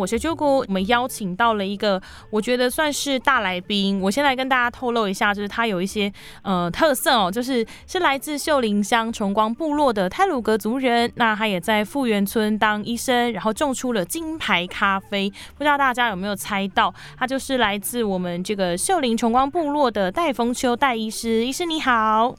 我是九谷，我们邀请到了一个我觉得算是大来宾。我先来跟大家透露一下，就是他有一些呃特色哦，就是是来自秀林乡崇光部落的泰鲁格族人。那他也在富源村当医生，然后种出了金牌咖啡。不知道大家有没有猜到，他就是来自我们这个秀林崇光部落的戴丰秋戴医师。医师你好，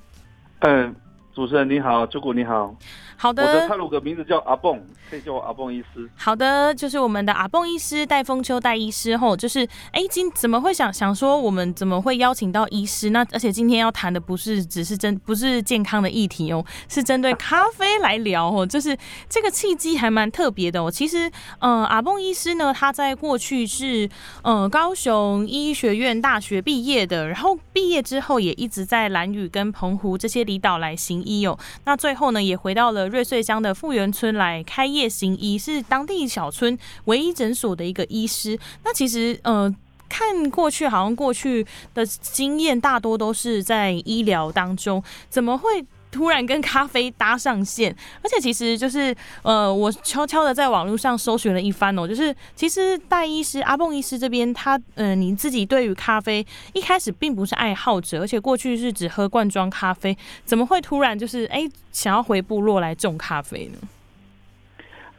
嗯，主持人你好，九谷你好。好的，我的泰鲁格名字叫阿蹦，可以叫我阿蹦医师。好的，就是我们的阿蹦医师戴丰秋戴医师吼，就是哎今怎么会想想说我们怎么会邀请到医师？那而且今天要谈的不是只是针不是健康的议题哦，是针对咖啡来聊哦，就是这个契机还蛮特别的哦。其实呃阿蹦医师呢，他在过去是呃高雄医学院大学毕业的，然后毕业之后也一直在兰屿跟澎湖这些离岛来行医哦。那最后呢也回到了。瑞穗乡的富源村来开业行医，是当地小村唯一诊所的一个医师。那其实，呃，看过去好像过去的经验大多都是在医疗当中，怎么会？突然跟咖啡搭上线，而且其实就是呃，我悄悄的在网络上搜寻了一番哦，就是其实戴医师阿蹦医师这边，他呃，你自己对于咖啡一开始并不是爱好者，而且过去是只喝罐装咖啡，怎么会突然就是哎想要回部落来种咖啡呢？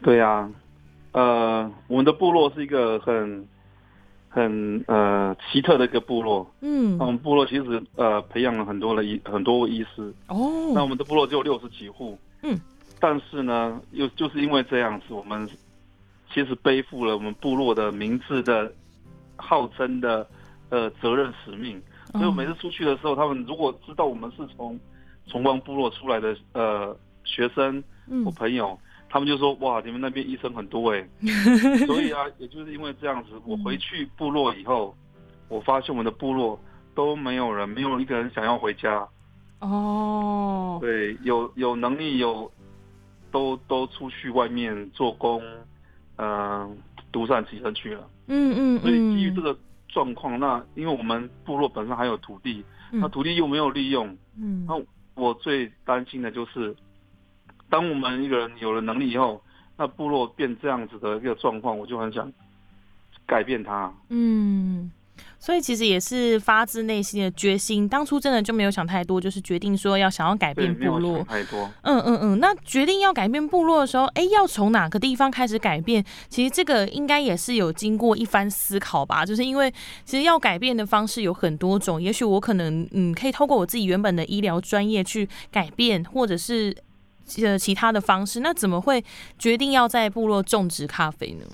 对呀，呃，我们的部落是一个很。很呃奇特的一个部落，嗯，我们部落其实呃培养了很多的医很多位医师。哦，那我们的部落只有六十几户，嗯，但是呢，又就是因为这样子，我们其实背负了我们部落的名字的号称的呃责任使命，所以我每次出去的时候，他们如果知道我们是从崇光部落出来的呃学生或朋友。他们就说：“哇，你们那边医生很多哎，所以啊，也就是因为这样子，我回去部落以后，我发现我们的部落都没有人，没有一个人想要回家。哦，对，有有能力有，都都出去外面做工，嗯，独善其身去了。嗯嗯，所以基于这个状况，那因为我们部落本身还有土地，那土地又没有利用，嗯，那我最担心的就是。”当我们一个人有了能力以后，那部落变这样子的一个状况，我就很想改变它。嗯，所以其实也是发自内心的决心。当初真的就没有想太多，就是决定说要想要改变部落。太多。嗯嗯嗯。那决定要改变部落的时候，哎，要从哪个地方开始改变？其实这个应该也是有经过一番思考吧。就是因为其实要改变的方式有很多种，也许我可能嗯可以透过我自己原本的医疗专业去改变，或者是。呃，其他的方式，那怎么会决定要在部落种植咖啡呢？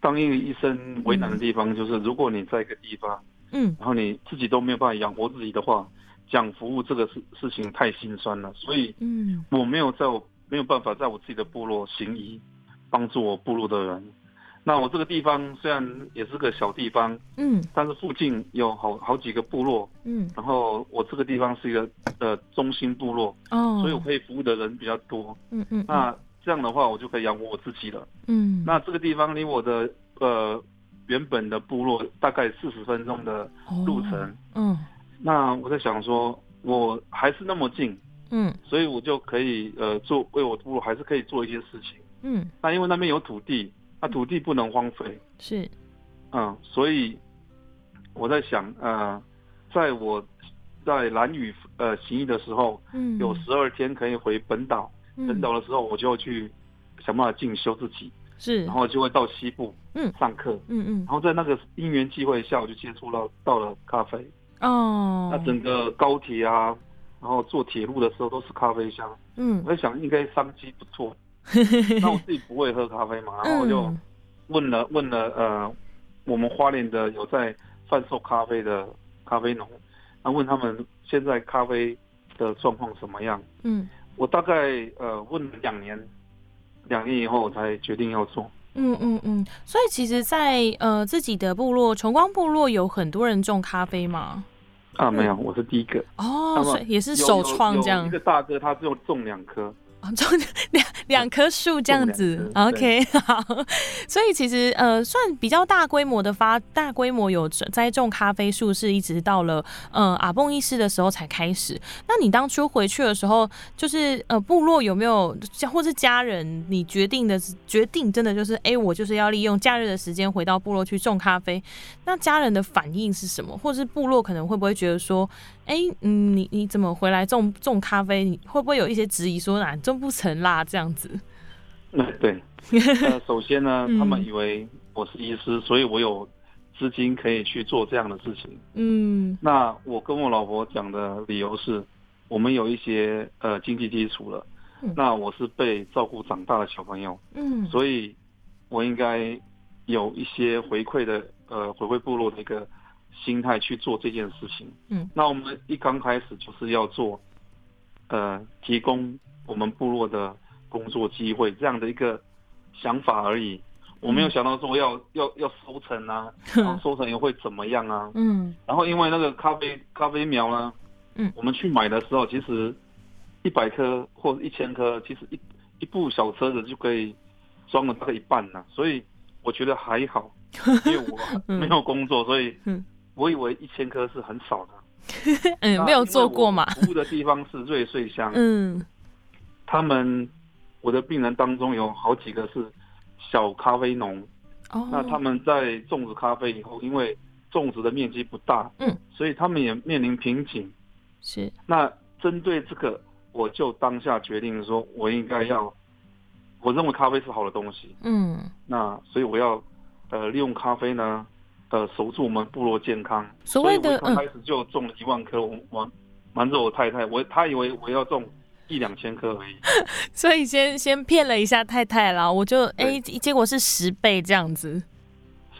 当一个医生为难的地方就是，如果你在一个地方，嗯，然后你自己都没有办法养活自己的话，讲服务这个事事情太心酸了。所以，嗯，我没有在我没有办法在我自己的部落行医，帮助我部落的人。那我这个地方虽然也是个小地方，嗯，但是附近有好好几个部落，嗯，然后我这个地方是一个呃中心部落，哦，所以我可以服务的人比较多，嗯嗯，那这样的话我就可以养活我自己了，嗯，那这个地方离我的呃原本的部落大概四十分钟的路程，嗯，那我在想说我还是那么近，嗯，所以我就可以呃做为我部落还是可以做一些事情，嗯，那因为那边有土地。那土地不能荒废，是，嗯，所以我在想，呃，在我在蓝屿呃行医的时候，嗯，有十二天可以回本岛，本岛的时候我就去想办法进修自己，是，然后就会到西部，嗯，上课，嗯嗯，然后在那个因缘际会下，我就接触到到了咖啡，哦，那整个高铁啊，然后坐铁路的时候都是咖啡香，嗯，我在想应该商机不错。那我自己不会喝咖啡嘛，然后我就问了问了呃，我们花莲的有在贩售咖啡的咖啡农，那问他们现在咖啡的状况怎么样？嗯，我大概呃问了两年，两年以后我才决定要做。嗯嗯嗯，所以其实，在呃自己的部落崇光部落有很多人种咖啡吗？啊，没有，我是第一个。哦，也是首创这样。一个大哥他只有种两棵。种两两棵树这样子，OK，好。所以其实呃，算比较大规模的发大规模有栽种咖啡树，是一直到了呃阿蹦医师的时候才开始。那你当初回去的时候，就是呃部落有没有或是家人，你决定的决定真的就是，哎，我就是要利用假日的时间回到部落去种咖啡。那家人的反应是什么？或是部落可能会不会觉得说？哎，嗯，你你怎么回来种种咖啡？你会不会有一些质疑，说哪种不成啦？这样子？嗯，对。呃，首先呢，他们以为我是医师，所以我有资金可以去做这样的事情。嗯。那我跟我老婆讲的理由是，我们有一些呃经济基础了。嗯。那我是被照顾长大的小朋友。嗯。所以，我应该有一些回馈的，呃，回馈部落的一个。心态去做这件事情，嗯，那我们一刚开始就是要做，呃，提供我们部落的工作机会这样的一个想法而已，我没有想到说要要要收成啊，然后收成又会怎么样啊，嗯，然后因为那个咖啡咖啡苗呢，嗯，我们去买的时候其实一百颗或者一千颗，其实一一部小车子就可以装了大概一半呢，所以我觉得还好，因为我 没有工作，所以。我以为一千颗是很少的，嗯，没有做过嘛。服务的地方是瑞穗乡，嗯，他们我的病人当中有好几个是小咖啡农，哦，那他们在种植咖啡以后，因为种植的面积不大，嗯，所以他们也面临瓶颈，是。那针对这个，我就当下决定说，我应该要，我认为咖啡是好的东西，嗯，那所以我要，呃，利用咖啡呢。呃，守住我们部落健康。所谓的刚开始就种了一万棵，我瞒瞒着我太太，我她以为我要种一两千棵而已。所以先先骗了一下太太啦，我就哎，结果是十倍这样子。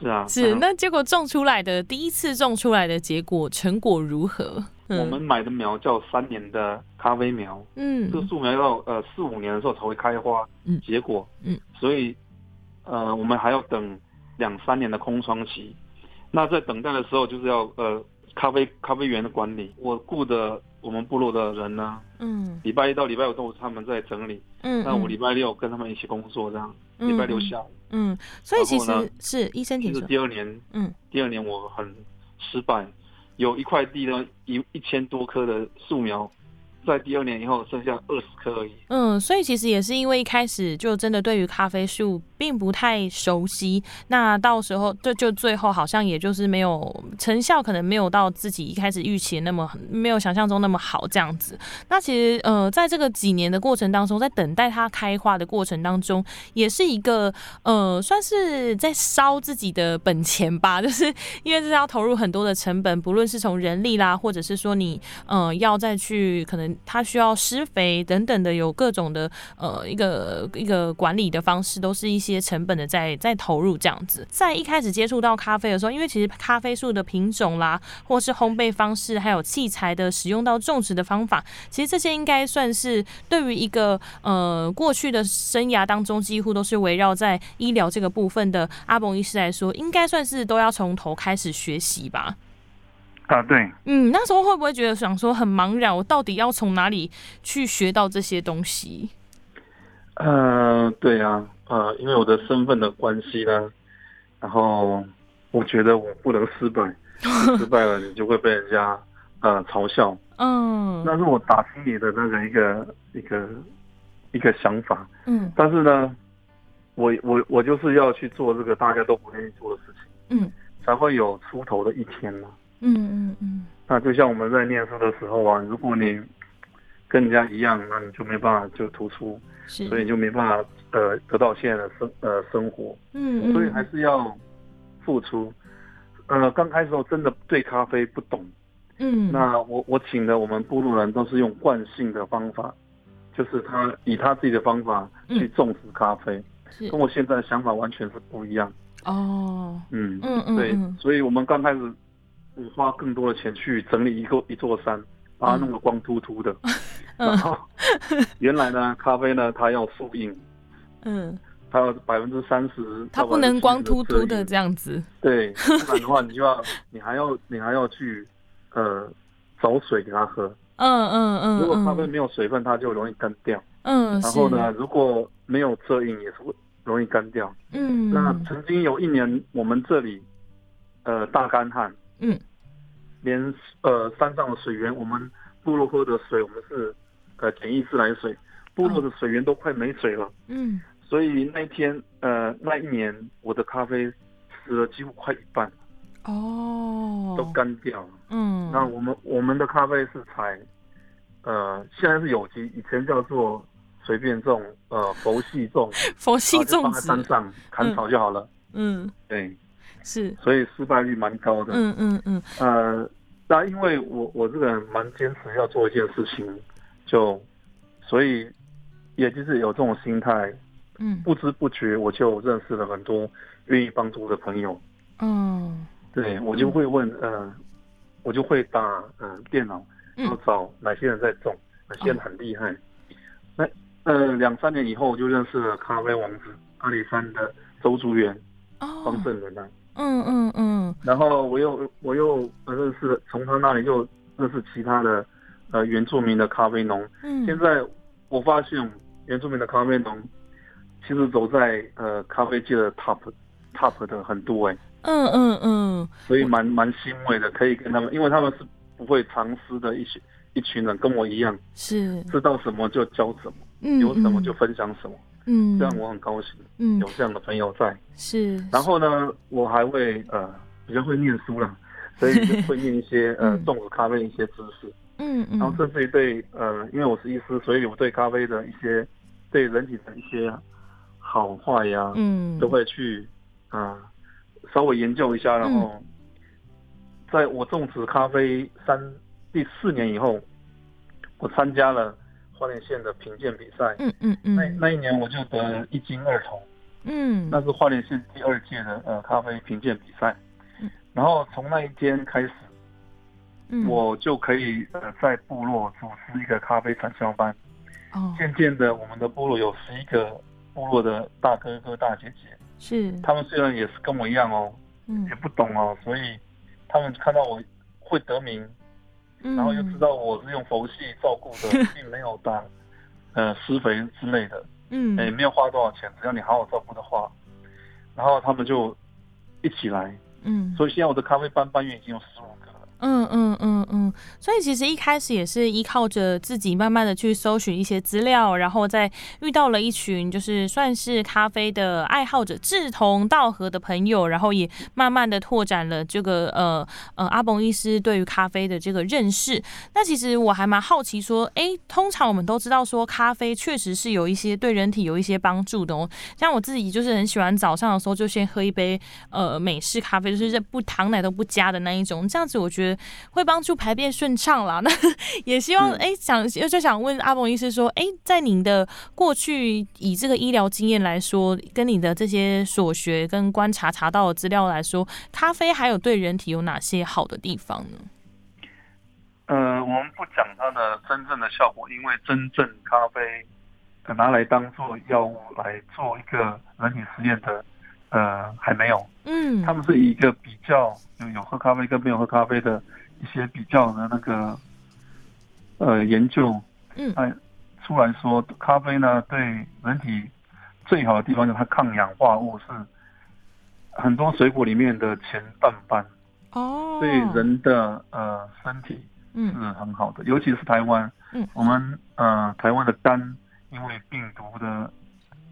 是啊，是那结果种出来的第一次种出来的结果成果如何？我们买的苗叫三年的咖啡苗，嗯，这个树苗要呃四五年的时候才会开花嗯结果，嗯，所以呃我们还要等两三年的空窗期。那在等待的时候，就是要呃咖啡咖啡园的管理。我雇的我们部落的人呢，嗯，礼拜一到礼拜五都是他们在整理，嗯，那我礼拜六跟他们一起工作，这样，礼拜六下午，嗯，所以其实是医生，其实第二年，嗯，第二年我很失败，有一块地呢，一一千多棵的树苗。在第二年以后，剩下二十颗而已。嗯，所以其实也是因为一开始就真的对于咖啡树并不太熟悉，那到时候就就最后好像也就是没有成效，可能没有到自己一开始预期那么没有想象中那么好这样子。那其实呃，在这个几年的过程当中，在等待它开花的过程当中，也是一个呃，算是在烧自己的本钱吧，就是因为这是要投入很多的成本，不论是从人力啦，或者是说你呃要再去可能。它需要施肥等等的，有各种的呃一个一个管理的方式，都是一些成本的在在投入这样子。在一开始接触到咖啡的时候，因为其实咖啡树的品种啦，或是烘焙方式，还有器材的使用到种植的方法，其实这些应该算是对于一个呃过去的生涯当中，几乎都是围绕在医疗这个部分的阿蒙医师来说，应该算是都要从头开始学习吧。啊，对，嗯，那时候会不会觉得想说很茫然，我到底要从哪里去学到这些东西？呃，对啊，呃，因为我的身份的关系呢，然后我觉得我不能失败，失败了你就会被人家呃嘲笑，嗯，那是我打心里的那个一个一个一个想法，嗯，但是呢，我我我就是要去做这个大家都不愿意做的事情，嗯，才会有出头的一天呢。嗯嗯嗯，那就像我们在念书的时候啊，如果你跟人家一样，那你就没办法就突出，所以就没办法呃得到现在的生呃生活。嗯嗯，所以还是要付出。呃，刚开始我真的对咖啡不懂。嗯，那我我请的我们部落人都是用惯性的方法，就是他以他自己的方法去种植咖啡，跟我现在的想法完全是不一样。哦，嗯嗯嗯，对，所以我们刚开始。花更多的钱去整理一个一座山，把它弄得光秃秃的。然后原来呢，咖啡呢，它要树荫，嗯，它要百分之三十，它不能光秃秃的这样子。对，不然的话，你就要 你还要你还要去呃找水给它喝。嗯嗯嗯。如果咖啡没有水分，它就容易干掉。嗯，然后呢，如果没有遮阴，也是会容易干掉。嗯，那曾经有一年，我们这里呃大干旱，嗯，连呃山上的水源，我们部落喝的水，我们是呃简易自来水，部落的水源都快没水了。嗯，所以那一天呃那一年，我的咖啡死了几乎快一半。哦，都干掉了。嗯，那我们我们的咖啡是采，呃，现在是有机，以前叫做随便种，呃，佛系种，佛系种放在山上砍草就好了。嗯，对，是，所以失败率蛮高的。嗯嗯嗯。呃，那因为我我这个人蛮坚持要做一件事情，就所以也就是有这种心态，嗯，不知不觉我就认识了很多愿意帮助的朋友。嗯。对，我就会问，呃，我就会打，嗯，电脑，要找哪些人在种，哪些人很厉害。那，呃，两三年以后，我就认识了咖啡王子阿里山的周竹元，方正人啊。嗯嗯嗯。然后我又我又认识，从他那里又认识其他的，呃，原住民的咖啡农。嗯。现在我发现原住民的咖啡农，其实走在呃咖啡界的 top top 的很多哎。嗯嗯嗯，所以蛮蛮欣慰的，可以跟他们，因为他们是不会藏私的一些一群人，跟我一样，是知道什么就教什么，嗯，有什么就分享什么，嗯，这样我很高兴，嗯，有这样的朋友在，是。然后呢，我还会呃比较会念书了，所以会念一些呃种植咖啡的一些知识，嗯嗯，然后甚至于对呃，因为我是医师，所以我对咖啡的一些对人体的一些好坏呀，嗯，都会去啊。稍微研究一下，然后在我种植咖啡三第四年以后，我参加了花莲县的评鉴比赛。嗯嗯嗯。那那一年我就得一金二铜。嗯。那是花莲县第二届的呃咖啡评鉴比赛。嗯。然后从那一天开始，我就可以呃在部落组织一个咖啡传销班。哦。渐渐的，我们的部落有十一个部落的大哥哥大姐姐。是，他们虽然也是跟我一样哦，嗯，也不懂哦，所以他们看到我会得名，然后又知道我是用佛系照顾的，并没有打呃施肥之类的，嗯，也没有花多少钱，只要你好好照顾的话，然后他们就一起来，嗯，所以现在我的咖啡班班员已经有十五个。嗯嗯嗯嗯，所以其实一开始也是依靠着自己慢慢的去搜寻一些资料，然后再遇到了一群就是算是咖啡的爱好者，志同道合的朋友，然后也慢慢的拓展了这个呃呃阿蒙医师对于咖啡的这个认识。那其实我还蛮好奇说，哎，通常我们都知道说咖啡确实是有一些对人体有一些帮助的哦，像我自己就是很喜欢早上的时候就先喝一杯呃美式咖啡，就是不糖奶都不加的那一种，这样子我觉觉得。会帮助排便顺畅啦。那也希望哎，想就想问阿蒙医师说，哎，在您的过去以这个医疗经验来说，跟你的这些所学跟观察查到的资料来说，咖啡还有对人体有哪些好的地方呢？呃，我们不讲它的真正的效果，因为真正咖啡拿来当做药物来做一个人体实验的。呃，还没有。嗯，他们是以一个比较有有喝咖啡跟没有喝咖啡的一些比较的那个呃研究，嗯，哎，出来说咖啡呢对人体最好的地方就是它抗氧化物是很多水果里面的前半半哦，对人的呃身体是很好的，尤其是台湾，嗯，我们呃台湾的肝因为病毒的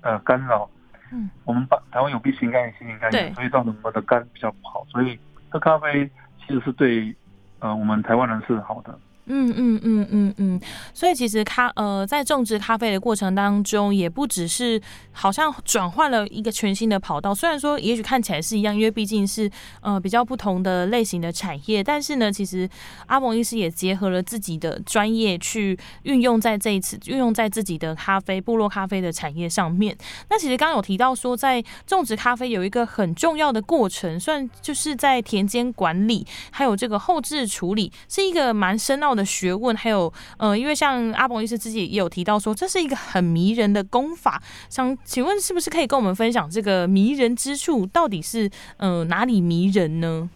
呃干扰。嗯，我们把台湾有 B 型肝炎、C 型肝炎，所以造成我们的肝比较不好，所以喝咖啡其实是对呃我们台湾人是好的。嗯嗯嗯嗯嗯，所以其实咖呃在种植咖啡的过程当中，也不只是好像转换了一个全新的跑道。虽然说也许看起来是一样，因为毕竟是呃比较不同的类型的产业，但是呢，其实阿蒙医师也结合了自己的专业去运用在这一次运用在自己的咖啡部落咖啡的产业上面。那其实刚刚有提到说，在种植咖啡有一个很重要的过程，算就是在田间管理还有这个后置处理，是一个蛮深奥。的学问，还有呃，因为像阿伯医师自己也有提到说，这是一个很迷人的功法。想请问，是不是可以跟我们分享这个迷人之处，到底是呃哪里迷人呢？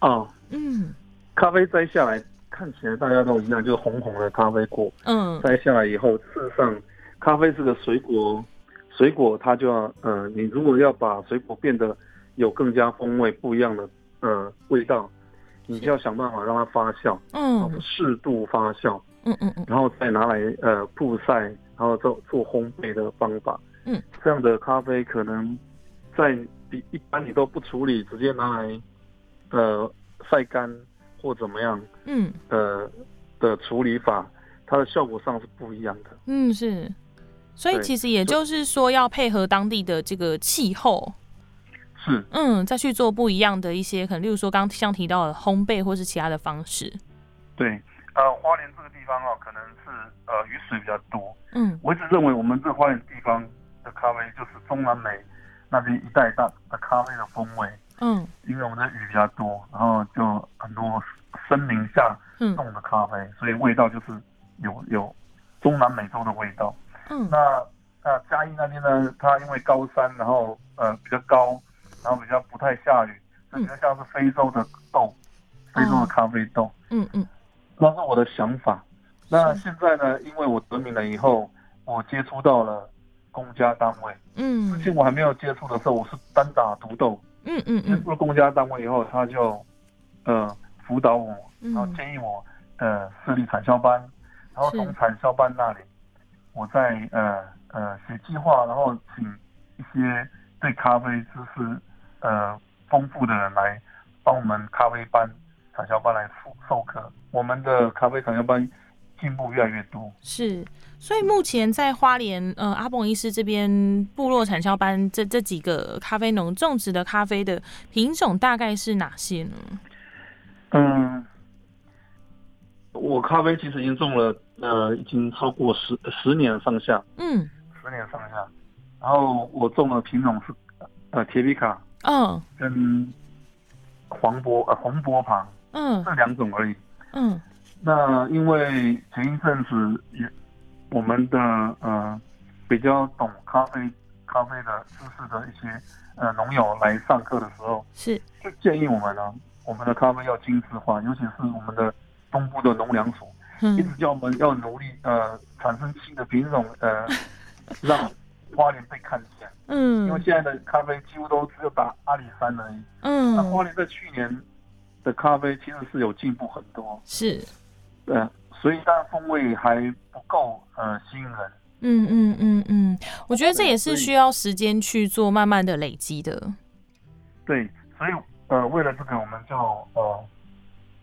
哦，嗯，咖啡摘下来看起来大家都一样，就是红红的咖啡果。嗯，摘下来以后，事实上，咖啡这个水果，水果它就要，呃，你如果要把水果变得有更加风味不一样的，呃，味道，你就要想办法让它发酵，嗯，适度发酵，嗯嗯嗯，然后再拿来呃曝晒，然后做做烘焙的方法，嗯，这样的咖啡可能在比一般你都不处理，直接拿来，呃，晒干。或怎么样，嗯，呃的处理法，它的效果上是不一样的。嗯，是，所以其实也就是说，要配合当地的这个气候，是，嗯，再去做不一样的一些，可能例如说刚像提到的烘焙或是其他的方式。对，呃，花莲这个地方哦，可能是呃雨水比较多。嗯，我一直认为我们这花莲地方的咖啡就是中南美那边一带大的咖啡的风味。嗯，因为我们的雨比较多，然后就很多森林下种的咖啡，所以味道就是有有中南美洲的味道。嗯，那那嘉义那边呢，它因为高山，然后呃比较高，然后比较不太下雨，就比较像是非洲的豆，非洲的咖啡豆。嗯嗯，那是我的想法。那现在呢，因为我得名了以后，我接触到了公家单位。嗯，之前我还没有接触的时候，我是单打独斗。嗯嗯嗯，入了公家单位以后，他就，呃，辅导我，然后建议我，呃，设立产销班，然后从产销班那里，我在呃呃写计划，然后请一些对咖啡知识呃丰富的人来帮我们咖啡班产销班来授授课，我们的咖啡产销班进步越来越多。是。所以目前在花莲，呃，阿蹦医师这边部落产销班这这几个咖啡农种植的咖啡的品种大概是哪些呢？嗯，我咖啡其实已经种了，呃，已经超过十十年上下。嗯，十年上下。然后我种的品种是呃铁皮卡，嗯，跟黄波呃红波旁，嗯，这两种而已。嗯，那因为前一阵子也。我们的呃比较懂咖啡咖啡的知识的一些呃农友来上课的时候，是。就建议我们呢，我们的咖啡要精致化，尤其是我们的东部的农粮署，一直叫我们要努力呃产生新的品种呃，让花莲被看见。嗯，因为现在的咖啡几乎都只有打阿里山而已。嗯，那花莲在去年的咖啡其实是有进步很多。是，对。所以，但风味还不够呃吸引人。嗯嗯嗯嗯，我觉得这也是需要时间去做慢慢的累积的。对，所以呃，为了这个，我们就呃，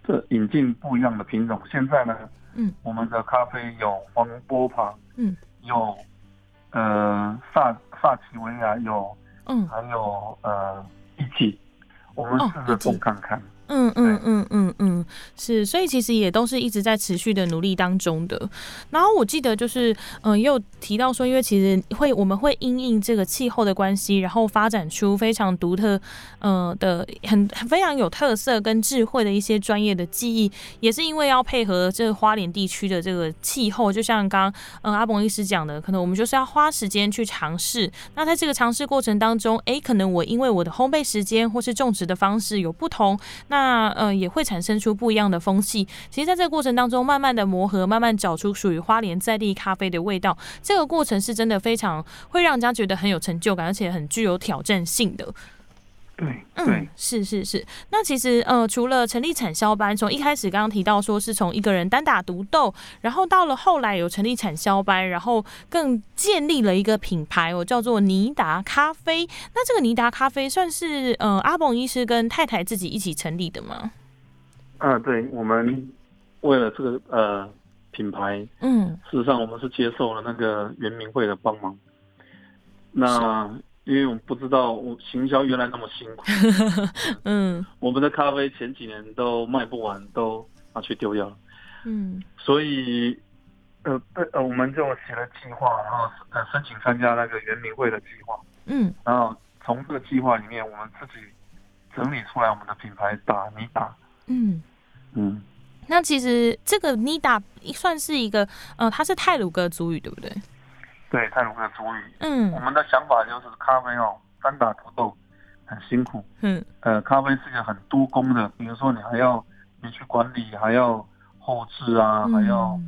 这引进不一样的品种。现在呢，嗯，我们的咖啡有黄波旁，嗯，有呃萨萨奇维亚，有嗯，还有呃一起，我们试着动看看。嗯嗯嗯嗯嗯，是，所以其实也都是一直在持续的努力当中的。然后我记得就是，嗯，又提到说，因为其实会我们会因应这个气候的关系，然后发展出非常独特，呃的很非常有特色跟智慧的一些专业的技艺，也是因为要配合这个花莲地区的这个气候，就像刚嗯阿鹏医师讲的，可能我们就是要花时间去尝试。那在这个尝试过程当中，哎，可能我因为我的烘焙时间或是种植的方式有不同，那那嗯也会产生出不一样的风气。其实，在这个过程当中，慢慢的磨合，慢慢找出属于花莲在地咖啡的味道。这个过程是真的非常会让人家觉得很有成就感，而且很具有挑战性的。对，嗯，是是是。那其实呃，除了成立产销班，从一开始刚刚提到说是从一个人单打独斗，然后到了后来有成立产销班，然后更建立了一个品牌，我，叫做尼达咖啡。那这个尼达咖啡算是呃阿蹦医师跟太太自己一起成立的吗？啊，对，我们为了这个呃品牌，嗯，事实上我们是接受了那个圆明会的帮忙。那因为我们不知道，我行销原来那么辛苦。嗯，我们的咖啡前几年都卖不完，都拿去丢掉了。嗯，所以，呃，对，呃，我们就写了计划，然后呃申请参加那个圆明会的计划。嗯，然后从这个计划里面，我们自己整理出来我们的品牌打尼打。嗯嗯，那其实这个尼达算是一个，呃，它是泰鲁格族语，对不对？对泰鲁格主语，嗯，我们的想法就是咖啡哦，单打独斗很辛苦，嗯，呃，咖啡是一个很多工的，比如说你还要你去管理，还要烘后置啊，还要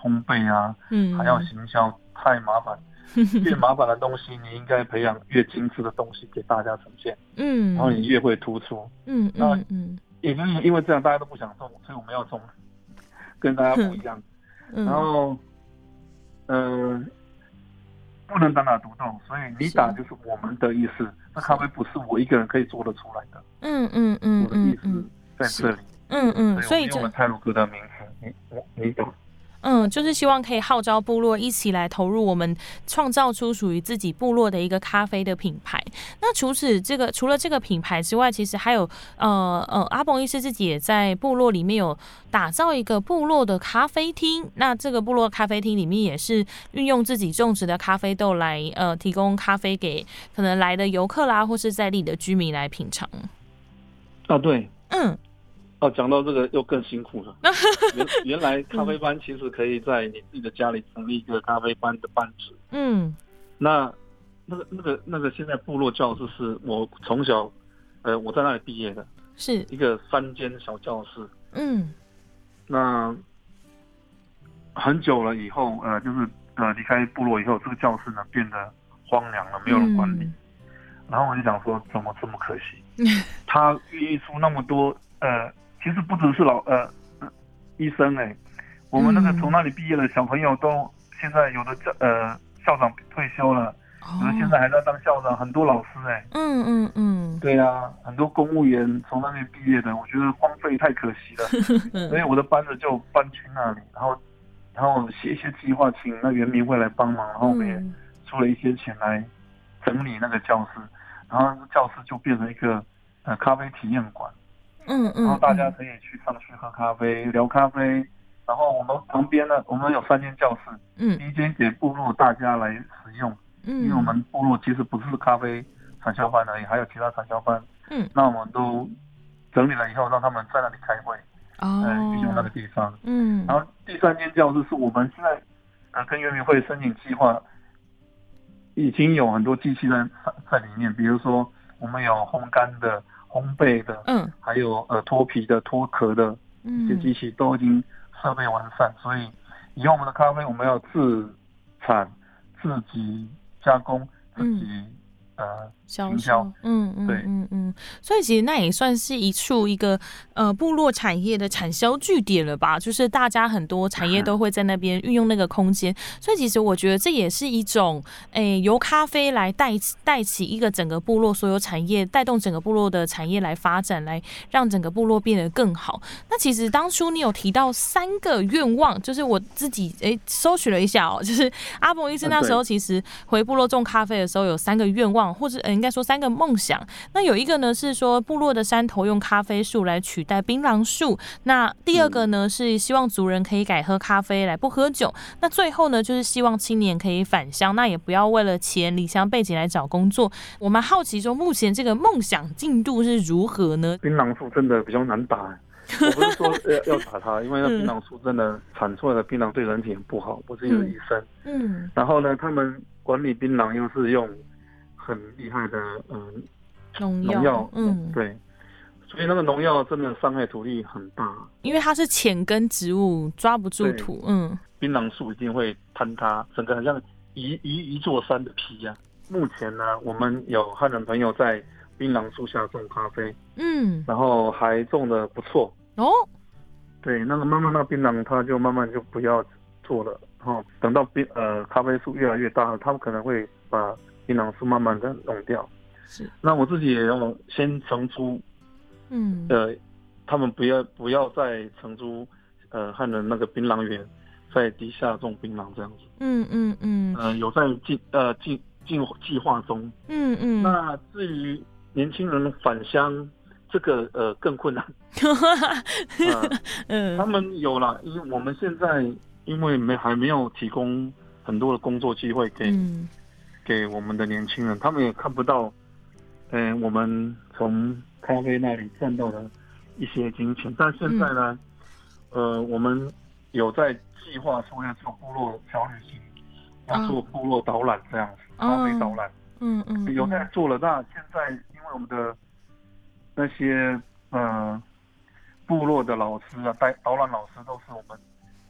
烘焙啊，嗯，还要行销，太麻烦。越麻烦的东西，你应该培养越精致的东西给大家呈现，嗯，然后你越会突出，嗯，那嗯，也就是因为这样，大家都不想种，所以我们要种，跟大家不一样，然后，嗯，不能单打独斗，所以你打就是我们的意思，那咖啡不是我一个人可以做得出来的，嗯嗯嗯，我的意思在这里，嗯嗯，所以我们泰鲁格的名字，你我你懂。嗯，就是希望可以号召部落一起来投入，我们创造出属于自己部落的一个咖啡的品牌。那除此这个，除了这个品牌之外，其实还有呃呃，阿崩医师自己也在部落里面有打造一个部落的咖啡厅。那这个部落咖啡厅里面也是运用自己种植的咖啡豆来呃提供咖啡给可能来的游客啦，或是在地的居民来品尝。啊，对，嗯。哦，讲到这个又更辛苦了。原原来咖啡班其实可以在你自己的家里成立一个咖啡班的班子。嗯，那那个那个那个现在部落教室是我从小，呃，我在那里毕业的，是一个三间小教室。嗯，那很久了以后，呃，就是呃离开部落以后，这个教室呢变得荒凉了，没有人管理。然后我就想说，怎么这么可惜？他孕育出那么多呃。其实不只是老呃医生哎，我们那个从那里毕业的小朋友都现在有的教呃校长退休了，有的现在还在当校长，很多老师哎，嗯嗯嗯，对呀，很多公务员从那边毕业的，我觉得荒废太可惜了，所以我的班子就搬去那里，然后然后写一些计划，请那原民会来帮忙，然后我们也出了一些钱来整理那个教室，然后教室就变成一个呃咖啡体验馆。嗯嗯，然后大家可以去上去喝咖啡、聊咖啡，然后我们旁边呢，我们有三间教室，嗯，第一间给部落大家来使用，嗯，因为我们部落其实不是咖啡产销班而已，还有其他产销班，嗯，那我们都整理了以后，让他们在那里开会，哦，运用那个地方，嗯，然后第三间教室是我们现在呃跟原民会申请计划，已经有很多机器人在在里面，比如说我们有烘干的。烘焙的，嗯，还有呃脱皮的、脱壳的一些机器都已经设备完善，所以以后我们的咖啡我们要自产、自己加工、自己。呃，销售，嗯嗯，对，嗯嗯，所以其实那也算是一处一个呃部落产业的产销据点了吧？就是大家很多产业都会在那边运用那个空间，所以其实我觉得这也是一种诶由咖啡来带带起一个整个部落所有产业，带动整个部落的产业来发展，来让整个部落变得更好。那其实当初你有提到三个愿望，就是我自己诶搜取了一下哦，就是阿伯医生那时候其实回部落种咖啡的时候有三个愿望。或者呃，应该说三个梦想。那有一个呢是说部落的山头用咖啡树来取代槟榔树。那第二个呢是希望族人可以改喝咖啡来不喝酒。那最后呢就是希望青年可以返乡，那也不要为了钱离乡背景来找工作。我们好奇说目前这个梦想进度是如何呢？槟榔树真的比较难打，我不是说要 要打它，因为那槟榔树真的产出来的槟榔对人体很不好。我是一个医生，嗯，然后呢，他们管理槟榔又是用。很厉害的，嗯，农药，嗯，对，所以那个农药真的伤害土地很大，因为它是浅根植物，抓不住土，嗯，槟榔树一定会坍塌，整个很像一一一座山的皮呀。目前呢，我们有汉人朋友在槟榔树下种咖啡，嗯，然后还种的不错哦。对，那个慢慢那槟榔，它就慢慢就不要做了，然后等到槟呃咖啡树越来越大了，他们可能会把。槟榔树慢慢的弄掉，是。那我自己也要先承租，嗯，呃，他们不要不要再承租，呃，汉人那个槟榔园，在地下种槟榔这样子。嗯嗯嗯。呃，有在计呃计计计划中。嗯嗯。那至于年轻人返乡，这个呃更困难。嗯。他们有了，因为我们现在因为没还没有提供很多的工作机会给。给我们的年轻人，他们也看不到，嗯，我们从咖啡那里赚到的一些金钱。但现在呢，呃，我们有在计划说要做部落小旅行，要做部落导览这样子，咖啡导览。嗯嗯，有在做了。那现在因为我们的那些呃部落的老师啊，带导览老师都是我们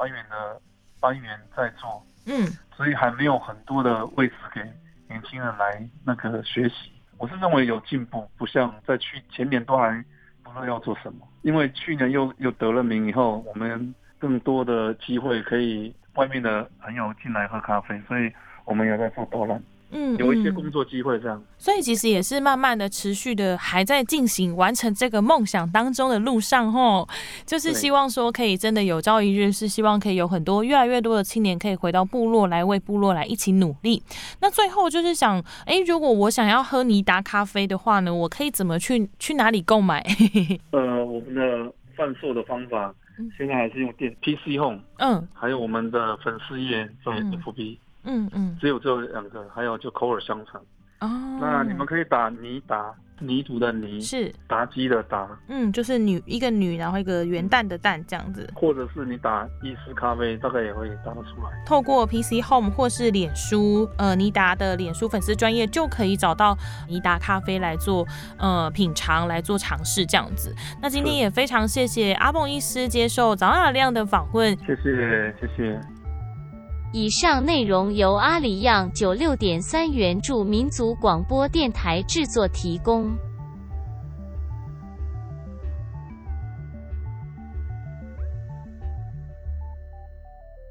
班员的班员在做，嗯，所以还没有很多的位置给年轻人来那个学习。我是认为有进步，不像在去前年都还不知道要做什么，因为去年又又得了名以后，我们更多的机会可以外面的朋友进来喝咖啡，所以我们也在做导览。嗯，有一些工作机会这样，所以其实也是慢慢的、持续的，还在进行完成这个梦想当中的路上吼，就是希望说可以真的有朝一日是希望可以有很多越来越多的青年可以回到部落来为部落来一起努力。那最后就是想，哎，如果我想要喝尼达咖啡的话呢，我可以怎么去去哪里购买？呃，我们的贩售的方法现在还是用电 PC Home，嗯，还有我们的粉丝页在 FB。嗯嗯嗯，只有这两个，还有就口耳相传哦。那你们可以打泥达泥土的泥是达基的达，嗯，就是女一个女，然后一个元旦的旦这样子。或者是你打意式咖啡，大概也会打得出来。透过 PC Home 或是脸书，呃，尼达的脸书粉丝专业就可以找到尼达咖啡来做呃品尝，来做尝试这样子。那今天也非常谢谢阿蹦医师接受早上亮的访问，谢谢谢谢。以上内容由阿里样九六点三原著民族广播电台制作提供。